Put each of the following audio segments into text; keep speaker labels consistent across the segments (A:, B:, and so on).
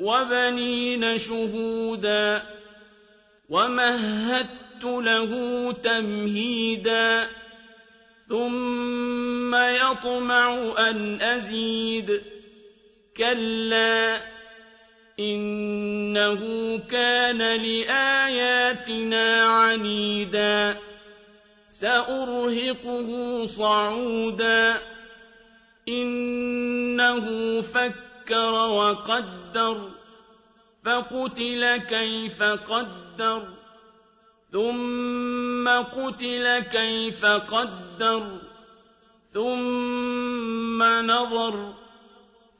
A: وبنين شهودا ومهدت له تمهيدا ثم يطمع أن أزيد كلا إنه كان لآياتنا عنيدا سأرهقه صعودا إنه فكر وقدر فقتل كيف قدر ثم قتل كيف قدر ثم نظر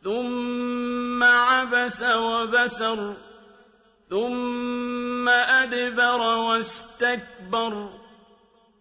A: ثم عبس وبسر ثم أدبر واستكبر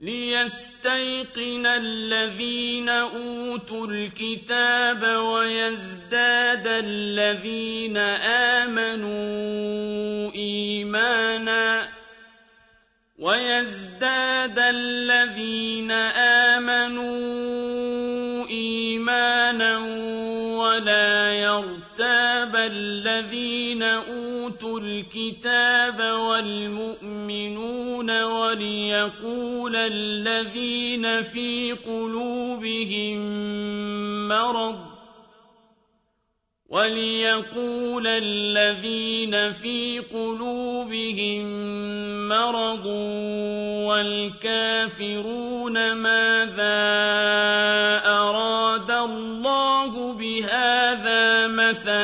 A: ليستيقن الذين أوتوا الكتاب ويزداد الذين آمنوا إيمانا ويزداد الذين آمنوا ولا يرتاب الذين أوتوا الكتاب والمؤمنون وليقول الذين في قلوبهم مرض وليقول الذين في قلوبهم مرض والكافرون ماذا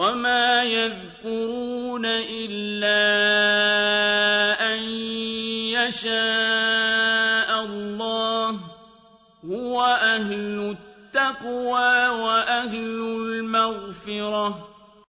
A: وَمَا يَذْكُرُونَ إِلَّا أَن يَشَاءَ اللَّهُ ۚ هُوَ أَهْلُ التَّقْوَىٰ وَأَهْلُ الْمَغْفِرَةِ